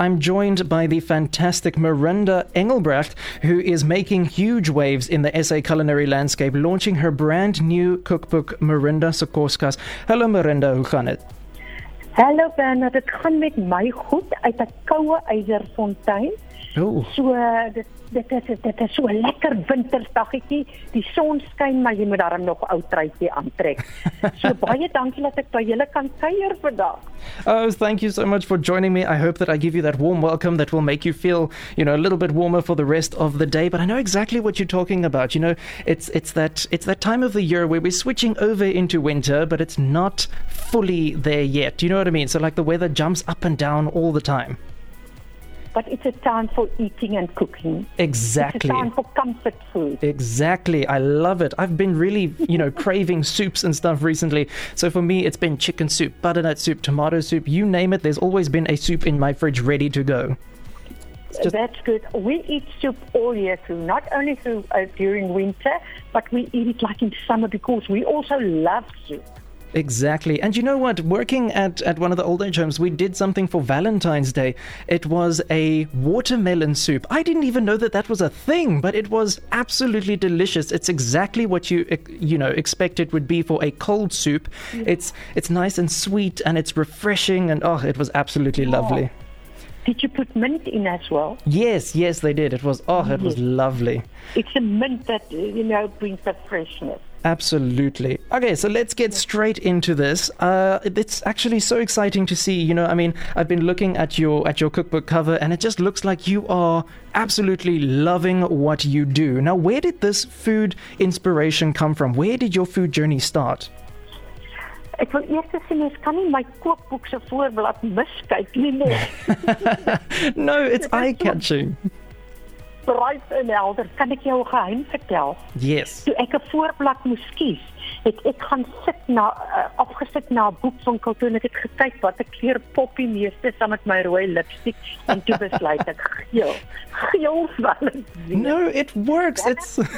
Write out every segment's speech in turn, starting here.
I'm joined by the fantastic Miranda Engelbrecht, who is making huge waves in the SA culinary landscape, launching her brand new cookbook, Miranda Sokorskas. Hello, Miranda, hoe gaan dit? Hallo Bernard, dit gaan met my goed uit 'n koue eiserfontein. Ooh. So dit dit is dit is so 'n lekker. Die son skyn, maar jy moet nog ou truitjie aantrek. So baie dankie dat ek by julle kan kuier vandag. Oh, thank you so much for joining me. I hope that I give you that warm welcome that will make you feel, you know, a little bit warmer for the rest of the day. But I know exactly what you're talking about. You know, it's it's that it's that time of the year where we're switching over into winter, but it's not fully there yet. Do you know what I mean? So like the weather jumps up and down all the time. But it's a time for eating and cooking. Exactly. It's a time for comfort food. Exactly. I love it. I've been really, you know, craving soups and stuff recently. So for me, it's been chicken soup, butternut soup, tomato soup, you name it. There's always been a soup in my fridge ready to go. just- That's good. We eat soup all year through, not only through uh, during winter, but we eat it like in summer because we also love soup. Exactly. And you know what? Working at, at one of the old age homes, we did something for Valentine's Day. It was a watermelon soup. I didn't even know that that was a thing, but it was absolutely delicious. It's exactly what you you know expect it would be for a cold soup. Mm. It's it's nice and sweet and it's refreshing and oh, it was absolutely oh. lovely. Did you put mint in as well? Yes, yes, they did. It was oh, it was lovely. It's a mint that, you know, brings that freshness. Absolutely. Okay, so let's get straight into this. Uh, it's actually so exciting to see. You know, I mean, I've been looking at your at your cookbook cover, and it just looks like you are absolutely loving what you do. Now, where did this food inspiration come from? Where did your food journey start? Ek wil eers sê mens kan nie my kookboek se voorblad miskyk nie. Nee. no, it's eye catching. Bright en helder. Kan ek jou 'n geheim vertel? Yes. Toe ek 'n voorblad moes kies, het ek gaan sit na uh, afgesit na 'n boekwinkel toe en ek het gekyk watter kleur poppie meeste saam met my rooi lipstik en toe besluit ek geel. Geel wel. No, it works. It's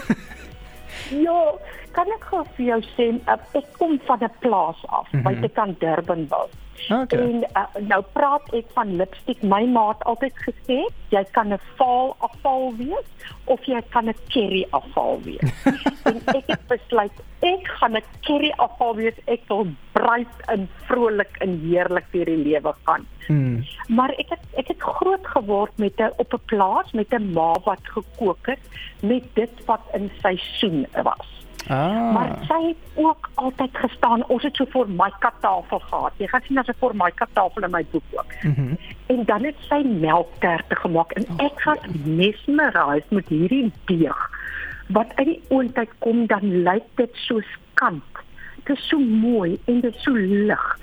Ja, kan ek gou vir jou sê, uh, ek kom van 'n plaas af, mm -hmm. buitekant Durbanville. Okay. En uh, nou praat ek van lipstik. My ma het altyd gesê, jy kan 'n vaal afval wees of jy kan 'n cherry afval wees. en ek het besluit ek gaan 'n cherry afval wees. Ek wil bright en vrolik en heerlik deur die lewe gaan. Mm. Maar ek het ek het groot geword met 'n op 'n plaas met 'n ma wat gekook het met dit wat in seisoen was. Maar Ah. sy het ook altyd gestaan. Ons het so vir my kattafel gehad. Jy gaan sien as 'n vir my kattafel in my boek ook. Mhm. En dan het sy melkterte gemaak en ek gaan mesmerized met hierdie deeg. Wat uit die oondheid kom dan lyk dit soos kant. Dit is so mooi en dit is so lig.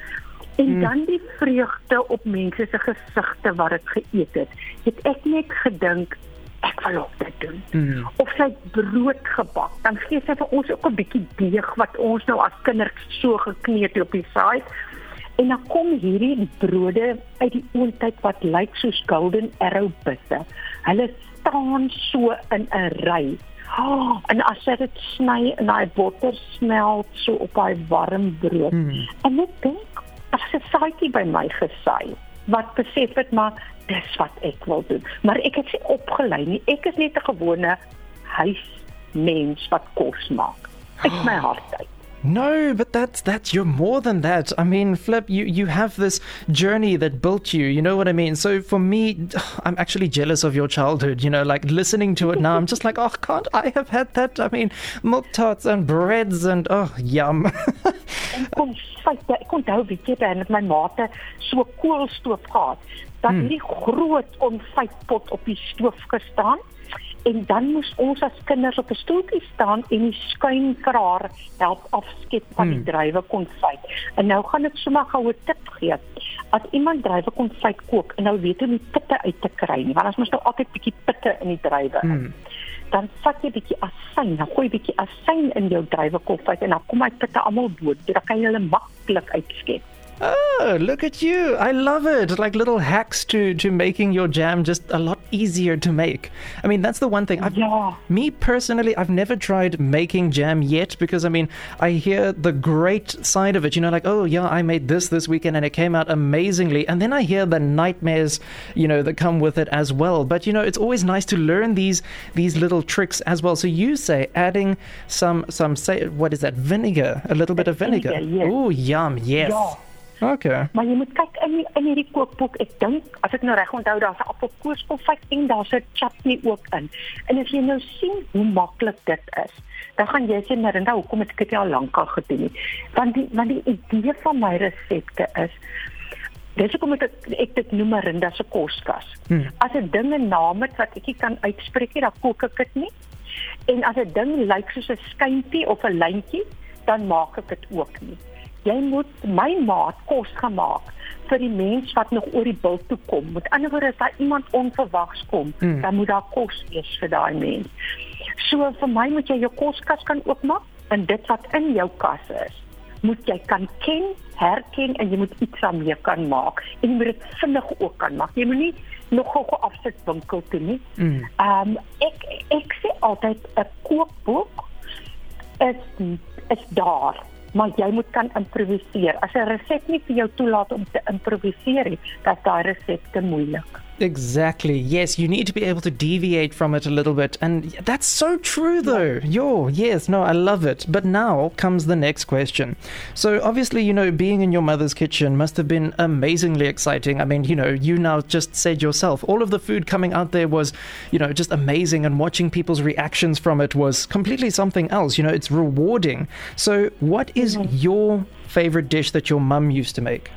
En mm. dan die vreugde op mense se gesigte wat dit geëet het. Het ek net gedink ek wil ook dit doen Mm. of sy brood gebak, dan gee sy vir ons ook 'n bietjie deeg wat ons nou as kinders so geknee het op die saai. En dan kom hierdie brode uit die oondtyd wat lyk soos golden arrow bitte. Hulle staan so in 'n ry. Oh, en as jy dit sny en daai botter smelt so op daai warm brood. Hmm. En ek dink as 'n saaitjie by my gesaai wat besef het maar dis wat ek wil doen. Maar ek het nie opgelei nie. Ek is net 'n gewone huismens wat kos maak. Uit my ah. hart uit. No, but that's that's you're more than that. I mean, Flip, you you have this journey that built you. You know what I mean? So for me, I'm actually jealous of your childhood. You know, like listening to it now, I'm just like, oh, can't I have had that? I mean, milk tarts and breads and oh, yum. En kon feite, ek onthou weet jy dan met my maate so koolstoof gehad. Dat Hmm. hierdie groot konfytpot op die stoof gestaan en dan moes ons as kinders op 'n stoeltjie staan en die skuinkraar help afskep van die Hmm. druiwe konfyt. En nou gaan ek sommer gou 'n tip gee. As iemand druiwe konfyt kook en nou weet hoe om die pitte uit te kry nie, want ons moet nou altyd bietjie pitte in die druiwe. Hmm. Dan vat jy bietjie asyn, dan gooi bietjie asyn in jou druiwekonfyt en dan kom hy pitte almal bo. Dan kan jy hulle maklik uitskep. Oh, look at you. I love it. Like little hacks to, to making your jam just a lot easier to make. I mean, that's the one thing. I've, Ja. Me personally, I've never tried making jam yet because I mean, I hear the great side of it. You know, like, oh, yeah, I made this this weekend and it came out amazingly. And then I hear the nightmares, you know, that come with it as well. But, you know, it's always nice to learn these these little tricks as well. So you say adding some, some say, what is that, vinegar? A little bit of vinegar. Vinegar, yes. Oh, yum. Yes. Ja. Okay. Maar jy moet kyk in in hierdie kookboek. Ek dink as ek nou reg onthou, daar's 'n appelkoeskonfyt en daar's 'n chutney ook in. En as jy nou sien hoe maklik dit is, dan gaan jy sê Marinda, hoekom het ek dit al lank al gedoen nie? Want die want die idee van my resepte is Dis hoekom ek dit- ek dit noem Marinda se koskas. Hmm. As 'n ding 'n naam het wat ek nie kan uitspreek nie, dan kook ek dit nie. En as 'n ding lyk soos 'n skyntjie of 'n lyntjie, dan maak ek dit ook nie. Jy moet my maat kos gemaak vir die mens wat nog oor die bult toe kom. Met ander woorde, as daar iemand onverwags kom, Mm. dan moet daar kos wees vir daai mens. So vir my moet jy jou koskas kan oopmaak en dit wat in jou kas is, moet jy kan ken, herken en jy moet iets daarmee kan maak. En jy moet dit vinnig ook kan maak. Jy moenie nog gou afsit winkel toe nie. Mm. Ehm um, ek ek sê altyd 'n kookboek is is daar, maar jy moet kan improviseer. As 'n resep nie vir jou toelaat om te improviseer nie, dan is daai resep te moeilik. Exactly. Yes, you need to be able to deviate from it a little bit. And that's so true, though. Yo, yes, no, I love it. But now comes the next question. So, obviously, you know, being in your mother's kitchen must have been amazingly exciting. I mean, you know, you now just said yourself, all of the food coming out there was, you know, just amazing. And watching people's reactions from it was completely something else. You know, it's rewarding. So, what is your favorite dish that your mum used to make?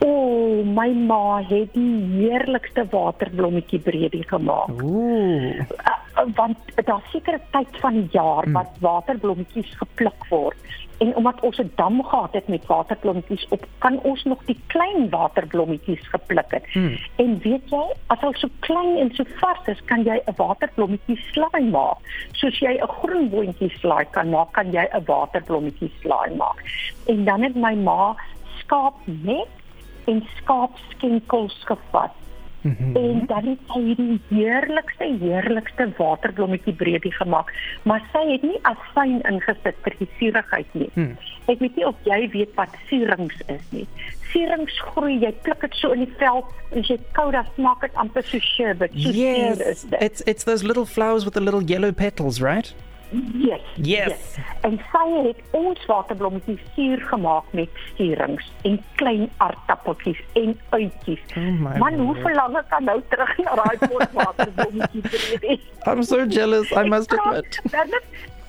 O, oh, my ma het die heerlikste waterblommetjie breedie gemaak. Ooh. Uh, want daar sekere tyd van die jaar Hmm. wat waterblommetjies gepluk word. En omdat ons 'n dam gehad het met waterblommetjies op, kan ons nog die klein waterblommetjies gepluk het. Hmm. En weet jy, as hy so klein en so vars is, kan jy 'n waterblommetjie slaai maak. Soos jy 'n groen boontjie slaai kan maak, kan jy 'n waterblommetjie slaai maak. En dan het my ma skaapnek en skaapskenkels gevat. Mhm. En dan het sy hierdie heerlikste heerlikste waterblommetjie breedie gemaak, maar sy het nie asyn ingesit vir die suurigheid nie. Hmm. Ek weet nie of jy weet wat suurings is nie. Suurings groei, jy pluk dit so in die veld en jy dit kou dan smaak dit amper so sherbet. So suur is Yes, dit. it's it's those little flowers with the little yellow petals, right? Yes. Yes. En sy het ons waterblommetjies suur gemaak met suurings en klein aardappeltjies en uitjies. Oh Man, hoe verlang ek aan nou terug na daai pot waterblommetjie breedie. I'm so jealous, I must admit.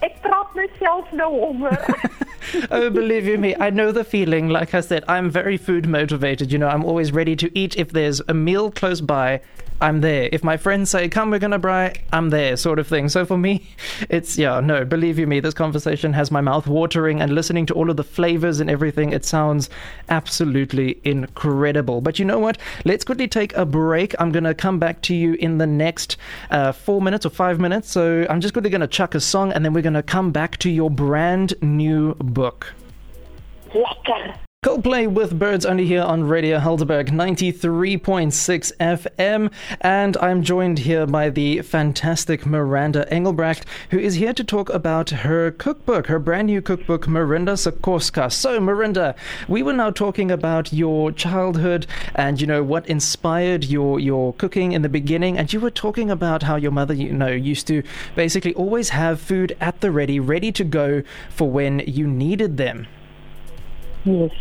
Ek praat myself nou honger. oh, believe you me, I know the feeling. Like I said, I'm very food motivated. You know, I'm always ready to eat. If there's a meal close by, I'm there. If my friends say, come, we're going to buy, I'm there, sort of thing. So for me, it's, yeah, no, believe you me, this conversation has my mouth watering and listening to all of the flavors and everything. It sounds absolutely incredible. But you know what? Let's quickly take a break. I'm going to come back to you in the next uh, four minutes or five minutes. So I'm just quickly going to chuck a song and then we're going to come back to your brand new book. Lekker. Coldplay with Birds only here on Radio Helderberg 93.6 FM. And I'm joined here by the fantastic Miranda Engelbrecht, who is here to talk about her cookbook, her brand new cookbook, Miranda Sokorska. So, Miranda, we were now talking about your childhood and, you know, what inspired your, your cooking in the beginning. And you were talking about how your mother, you know, used to basically always have food at the ready, ready to go for when you needed them. Yes.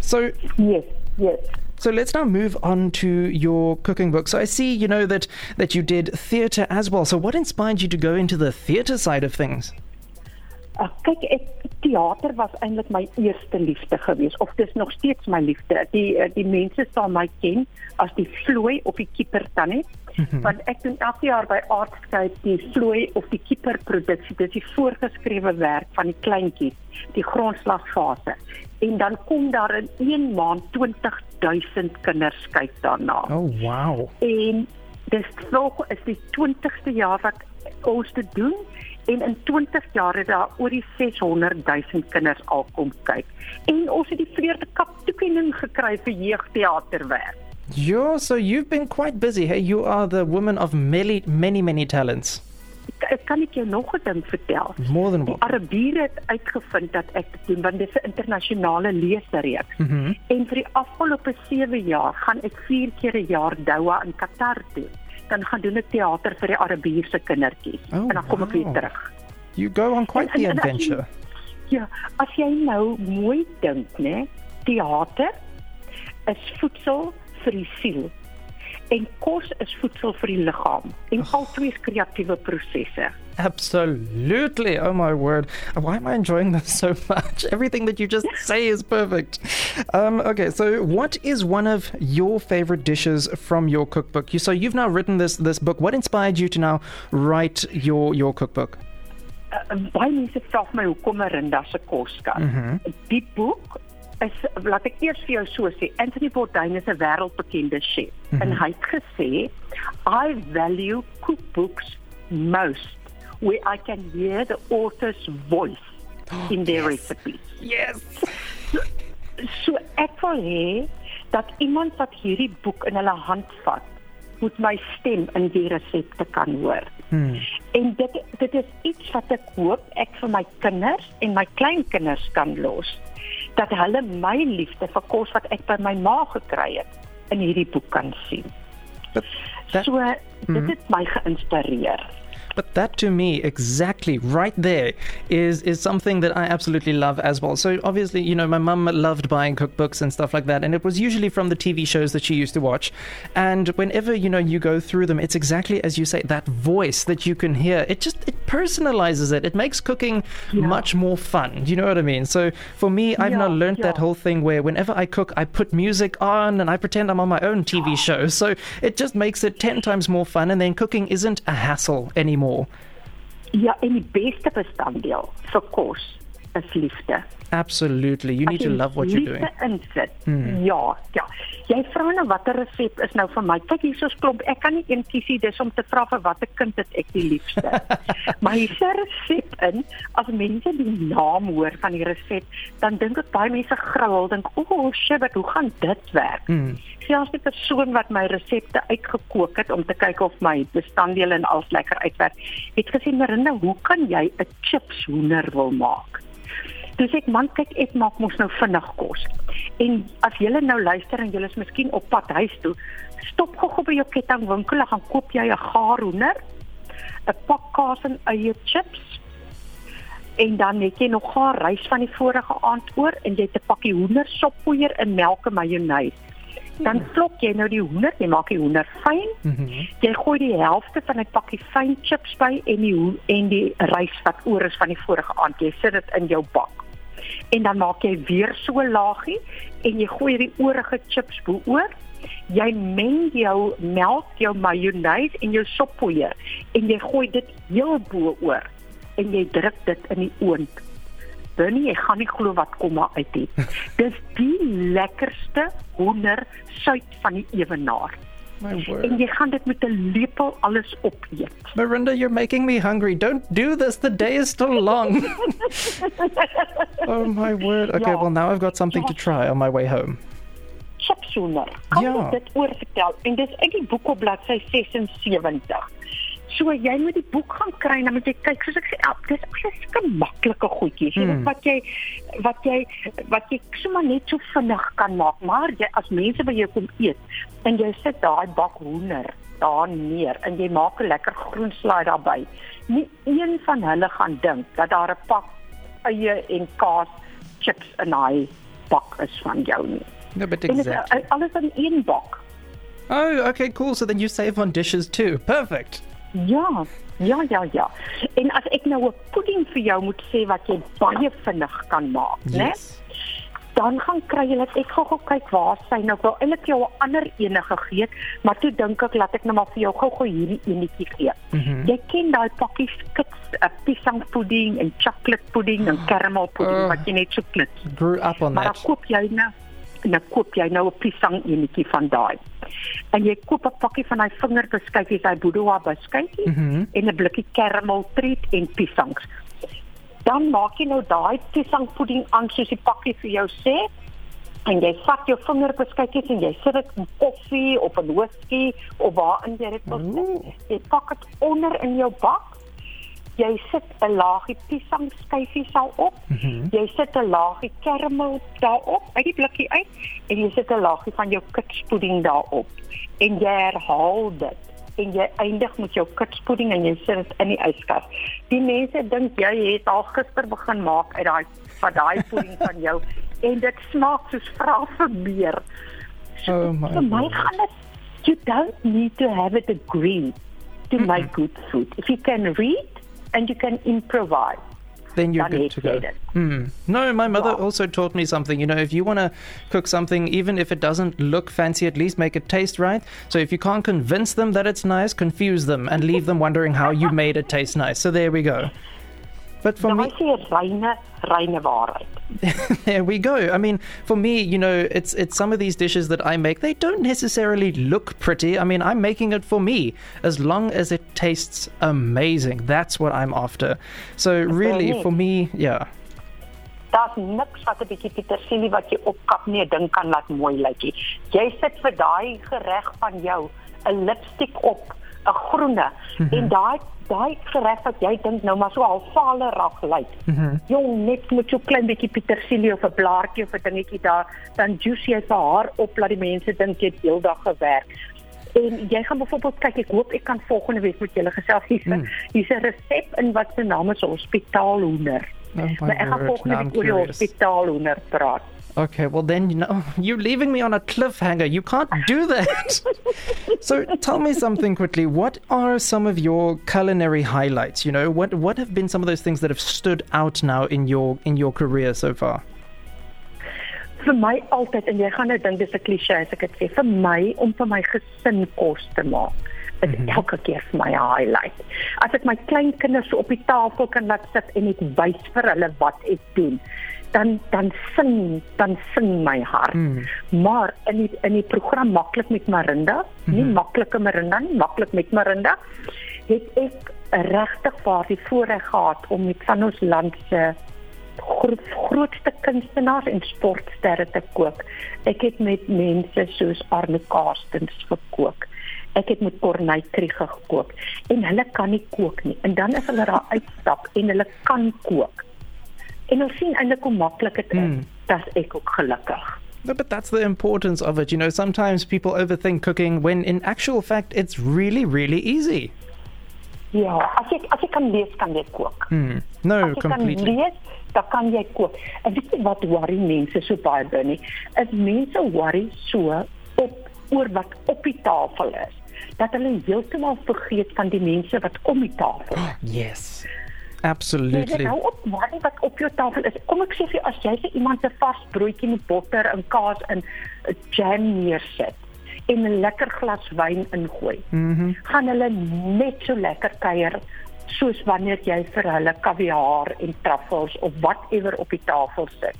So, Yes. Yes. so let's now move on to your cooking book. So I see, you know, that that you did theatre as well. So what inspired you to go into the theatre side of things? Uh, kyk, ek teater was eintlik my eerste liefde gewees of dis nog steeds my liefde. Die uh, die mense sal my ken as die vloei of die kieper tannie. Want ek doen elke jaar by Artscape die vloei of die kieper produksie. Dis die voorgeskrewe werk van die kleintjies, die grondslagfase. En dan kom daar in 1 maand 20000 kinders kyk daarna. Oh wow. En dis nog is die 20ste jaar wat ons dit doen En in 20 jaar het daar oor die 600 000 kinders al kom kyk. En ons het die vreugde kap toekenning gekry vir jeugteaterwerk. Yo, so you've been quite busy. Hey, you are the woman of many, many, many talents. Ek kan ek jou nog 'n ding vertel. More than Die one. Arabiere het uitgevind dat ek doen want dit is 'n internasionale leesreeks. Mhm. En vir die afgelope 7 jaar gaan ek 4 keer 'n jaar Doha in Qatar toe. Dan gaan doen ek teater vir die Arabiese kindertjies Oh, en dan kom ek weer wow. terug. You go on quite En- the en- en as jy- adventure. Ja, as jy nou mooi dink, né? Teater is voedsel vir die siel. En kos is voedsel vir die liggaam. En albei is kreatiewe prosesse. Absolutely. Oh my word. Why am I enjoying this so much? Everything that you just say is perfect. Um, okay, so what is one of your favorite dishes from your cookbook? You so you've now written this this book. What inspired you to now write your your cookbook? uh, baie mense vra my hoekom Marinda se koskas. Mhm. Die boek is laat ek eers vir jou so sê, Anthony Bourdain is 'n wêreldbekende chef en hy het gesê I value cookbooks most where I can hear the author's voice in their recipes. Yes. So ek wil hê dat iemand wat hierdie boek in hulle hand vat, moet my stem in die resepte kan hoor. Hmm. En dit dit is iets wat ek hoop ek vir my kinders en my kleinkinders kan los. Dat hulle my liefde vir kos wat ek by my ma gekry het in hierdie boek kan sien. But that So dit het my geïnspireer. But that to me, exactly right there, is is something that I absolutely love as well. So obviously, you know, my mum loved buying cookbooks and stuff like that, and it was usually from the TV shows that she used to watch. And whenever you know you go through them, it's exactly as you say that voice that you can hear. It just it personalizes it. It makes cooking Yeah. much more fun. You know what I mean? So for me, I've now Yeah, learned that whole thing where whenever I cook, I put music on and I pretend I'm on my own TV show. So it just makes it ten times more fun, and then cooking isn't a hassle anymore. Ja, en die beste bestanddeel vir kos is liefde. Absolutely. You need to love what you're doing. liefde insit. Ja, ja. Jy vra nou watter resep is nou vir my. Kyk hierso's klomp. Ek kan nie een kies nie. Dis om te vra vir watter kind het ek die liefste. maar hier's 'n resep in. As mense die naam hoor van die resep, dan dink ek baie mense gril, dink, "O, oh, shit, hoe gaan dit werk?" Mm. Selfs die persoon wat my resepte uitgekook het om te kyk of my bestanddele en alles lekker uitwerk, het gesê, "Marinda, hoe kan jy 'n chips hoender wil maak?" Dis ek man kyk ek maak mos nou vinnig kos. En as julle nou luister en julle is miskien op pad huis toe, stop gou-gou by jou kettingwinkel en gaan koop jy 'n gaar hoender, 'n pak kaas en eie chips. En dan het jy nog gaar rys van die vorige aand oor en jy het 'n pakkie hoendersoppoeier en melk en majonees. Dan vlok jy nou die hoender, jy maak die hoender fyn. Mhm. Jy gooi die helfte van 'n pakkie fyn chips by en die en die rys wat oor is van die vorige aand. Jy sit dit in jou bak. En dan maak jy weer so laagie en jy gooi die oorige chips bo-oor. Jy meng jou melk, jou majonees en jou soppoeier en jy gooi dit heel bo-oor en jy druk dit in die oond. Bernie, jy gaan nie glo wat kom maar uit nie. Dis die lekkerste hoender suid van die ewenaar My word. en jy gaan dit met 'n lepel alles opeet. Marinda, you're making me hungry. Don't do this. The day is still long. oh my word. Okay, Ja. well now I've got something to try on my way home. Chipsonder. Kan Ja. ja. dit oorvertel? En dis uit die boek op bladsy 76. So jy moet die boek gaan kry en dan moet jy kyk soos ek sê, ah, dis sulke maklike goedjies. Mm. weet wat jy wat jy wat jy sommer net so vinnig kan maak. Maar jy as mense by jou kom eet en jy sit daai bak hoender daar neer en jy maak 'n lekker groen slaai daarbey. Nie een van hulle gaan dink dat daar 'n pak eie en kaas chips in daai bak is van jou nie. No, but En dit is exactly. uh, alles in een bak. Oh, okay, cool. So then you save on dishes too. Perfect. Ja, ja, ja, ja. En as ek nou 'n pudding vir jou moet sê wat jy baie vinnig kan maak, né? Yes. Dan gaan kry jy dit ek gou gou kyk waar sy nou wel eintlik jou 'n ander ene gegee het, maar toe dink ek laat ek nou maar vir jou gou-gou hierdie enetjie gee. Mhm. Jy ken daai pakkies kits, 'n piesangpudding en chocolate pudding en caramel pudding Oh. wat jy net so klits. Grew up on Maar that. koop jy nou en dan koop jy nou 'n piesang enetjie van daai. En jy koop 'n pakkie van daai vingerbeskuitjies, daai Boedoa beskuitjies Mm -hmm. en 'n blikkie caramel treat en piesangs. Dan maak jy nou daai piesangpudding aan soos die pakkie vir jou sê. En jy vat jou vingerbeskuitjies en jy sit dit in koffie of in whisky of waarin jy dit wil sit. Jy pak dit onder in jou bak. Jy sit 'n laagie piesangskyfies sal op. Mm -hmm. Jy sit 'n laagie karamel daarop uit die blikkie uit en jy sit 'n laagie van jou kitspudding daarop. En jy herhaal dit en jy eindig met jou kitspudding en jy sit dit in die yskas. Die mense dink jy het al gister begin maak uit daai van daai pudding van jou en dit smaak soos vra vir meer. Oh my Vir my gaan dit you don't need to have a degree to make good food. If you can read and you can improvise. then you're Dan good to go. dit. Hmm. No, my mother Wow. also taught me something. You know, if you want to cook something, even if it doesn't look fancy, at least make it taste right. So if you can't convince them that it's nice, confuse them and leave them wondering how you made it taste nice. So there we go. But for me, is reine reine waarheid. there we go. I mean, for me, you know, it's it's some of these dishes that I make. They don't necessarily look pretty. I mean, I'm making it for me. As long as it tastes amazing, that's what I'm after. So really, for me, yeah. Daar's niks wat 'n bietjie petersilie wat jy opkap nie 'n ding kan laat mooi lyk nie. Jy sit vir daai gereg van jou 'n lipstik op, 'n groene mm -hmm. en daai daai gereg wat jy dink nou maar so half valerig lyk. Mm -hmm. Jong, net met so klein bietjie petersilie of 'n blaartjie of 'n dingetjie daar, dan juice jy vir haar op laat die mense dink jy het heeldag gewerk. En jy gaan byvoorbeeld kyk, ek hoop ek kan volgende week met julle gesels hier's 'n Mm. hier's 'n resep in wat se naam is hospitaalhoender. Oh Maar ek gaan volgende week oor die hospitaalhoender praat. Okay, well then you know you're leaving me on a cliffhanger. You can't do that. so tell me something quickly. What are some of your culinary highlights? You know, what what have been some of those things that have stood out now in your in your career so far? Vir my altyd en jy gaan nou dink dis 'n klise as ek dit sê, vir my om vir my gesin kos te maak is mm -hmm. elke keer vir my 'n highlight. As ek my klein kinders so op die tafel kan laat sit en ek wys vir hulle wat ek doen, dan dan sing dan sing my hart. Mm. Maar in die in die program maklik met Marinda, mm -hmm. nie maklike Marinda nie, maklik met Marinda, het ek regtig waar die voorreg gehad om met van ons land se gro grootste kunstenaars en sportsterre te kook. Ek het met mense soos Arne Karstens gekook. Ek het met Corneille Krieger gekook en hulle kan nie kook nie. En dan is hulle daar uitstap en hulle kan kook. En ons sien eintlik hoe maklik dit is. Mm. Ek ook gelukkig. No, but that's the importance of it. You know, sometimes people overthink cooking when in actual fact it's really, really easy. Ja, as ek as ek kan lees kan jy kook. Hmm. No, As jy kan completely. lees, dan kan jy kook. En weet jy wat worry mense so baie binne? Is mense worry so op oor wat op die tafel is dat hulle heeltemal vergeet van die mense wat om die tafel is. Yes. Absolutely. weet nou op worry wat op jou tafel is. Kom ek sê vir jou as jy vir iemand 'n vars broodjie met botter en kaas en 'n jam neersit en 'n lekker glas wyn ingooi, Mhm. gaan hulle net so lekker kuier soos wanneer jy vir hulle kaviaar en truffels of whatever op die tafel sit.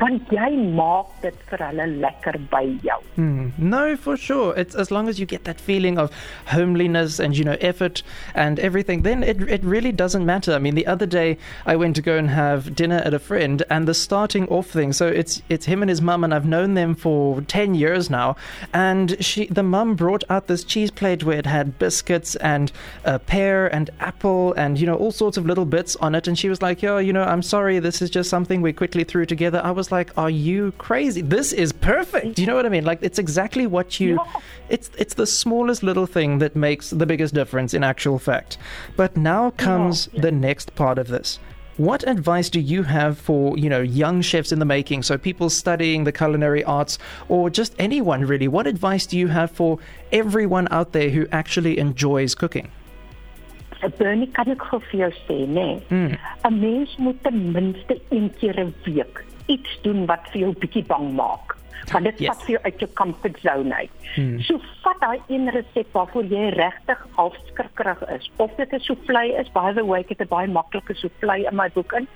Want jy maak dit vir hulle lekker by jou. Hmm. No, for sure. It's as long as you get that feeling of homeliness and you know effort and everything, then it it really doesn't matter. I mean, the other day I went to go and have dinner at a friend, and the starting off thing. So it's it's him and his mum, and I've known them for ten years now. And she, the mum, brought out this cheese plate where it had biscuits and a pear and apple and you know all sorts of little bits on it. And she was like, "Yo, you know, I'm sorry. This is just something we quickly threw together." I was like, "Are you crazy? This is perfect." Do you know what I mean? Like it's exactly what you. Yeah. It's it's the smallest little thing that makes the biggest difference in actual fact. But now comes the next part of this. What advice do you have for, you know, young chefs in the making, so people studying the culinary arts or just anyone really? What advice do you have for everyone out there who actually enjoys cooking? Bernie kan ek gou vir jou sê, nê. Mm. 'n Mens moet ten minste een keer 'n week iets doen wat vir jou bietjie bang maak. Want dit Yes. vat vir jou uit jou comfort zone uit. Hmm. So vat daai een resep waarvoor jy regtig half skrikkerig is. Of dit 'n soufflé is, by the way, ek het 'n baie maklike soufflé in my boek in.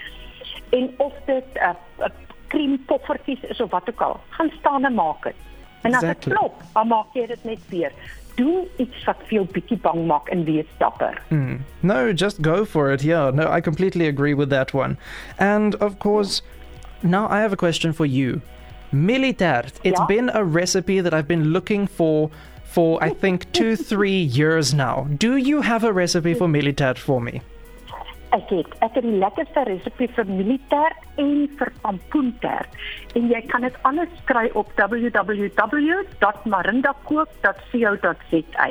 En of dit 'n uh, uh, cream poffertjies is of wat ook al, gaan staan en maak dit. En as dit Exactly. klop, dan maak jy dit net weer. Doen iets wat vir jou bietjie bang maak en wees dapper. Hmm. No, just go for it. Yeah, no, I completely agree with that one. And of course, now I have a question for you. Militart. It's Yeah? been a recipe that I've been looking for for I think two, three years now. Do you have a recipe for militart for me? Ek het ek het die lekkerste resepie vir militêr en vir pampoentert. En jy kan dit alles kry op www.marindakook.co.za.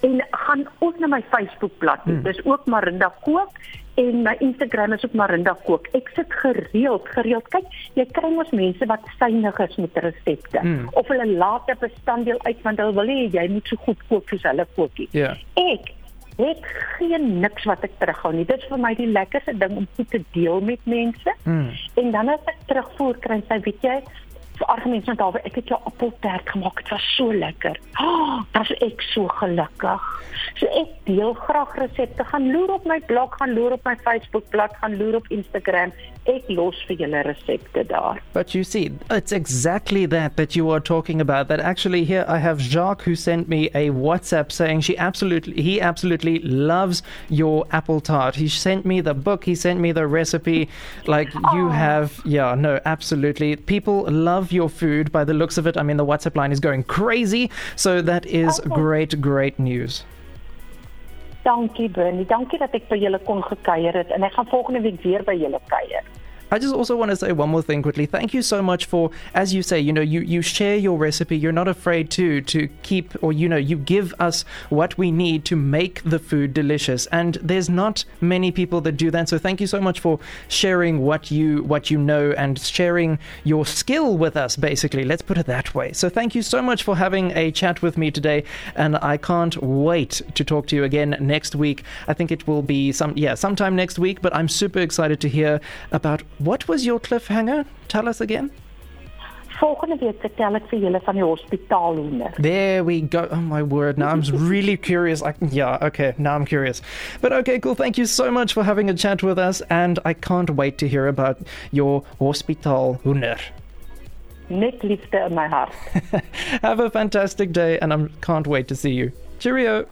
En gaan ook na my Facebookblad. Hmm. Dis ook Marinda Kook en my Instagram is ook Marinda Kook. Ek sit gereeld, gereeld. Kyk, jy kry mos mense wat synig is met resepte Hmm. of hulle laat 'n bestanddeel uit want hulle wil hê jy moet so goed kook soos hulle kookie. Yeah. Ek het geen niks wat ek terughou nie. Dit is vir my die lekkerste ding om goed te deel met mense. Mm. En dan as ek terugvoer kry sê, weet jy, vir argumente met alwe, ek het jou appeltert gemaak. Dit was so lekker. Ah, oh, is ek so gelukkig. So ek deel graag resepte. Gaan loer op my blog, gaan loer op my Facebookblad, gaan loer op Instagram. Ek los vir julle resepte daar. But you see, it's exactly that that you are talking about. That actually here I have Jacques who sent me a WhatsApp saying she absolutely he absolutely loves your apple tart. He sent me the book, he sent me the recipe. Like you oh. have yeah, no, absolutely. People love your food by the looks of it. I mean the WhatsApp line is going crazy. So that is Okay. great great news. Dankie Bernie. Dankie dat ek by julle kon gekuier het en ek gaan volgende week weer by julle kuier. I just also want to say one more thing quickly. Thank you so much for, as you say, you know, you, you share your recipe. You're not afraid to to keep, or you know, you give us what we need to make the food delicious. And there's not many people that do that. So thank you so much for sharing what you what you know and sharing your skill with us. Basically, let's put it that way. So thank you so much for having a chat with me today, and I can't wait to talk to you again next week. I think it will be some yeah sometime next week. But I'm super excited to hear about what was your cliffhanger. Tell us again. Volgende week vertel ek vir julle van die hospitaalhoender. There we go. Oh my word! Now I'm really curious. I, yeah, okay. Now I'm curious. But okay, cool. Thank you so much for having a chat with us, and I can't wait to hear about your hospital huner. Net liefde in my hart. Have a fantastic day, and I can't wait to see you. Cheerio.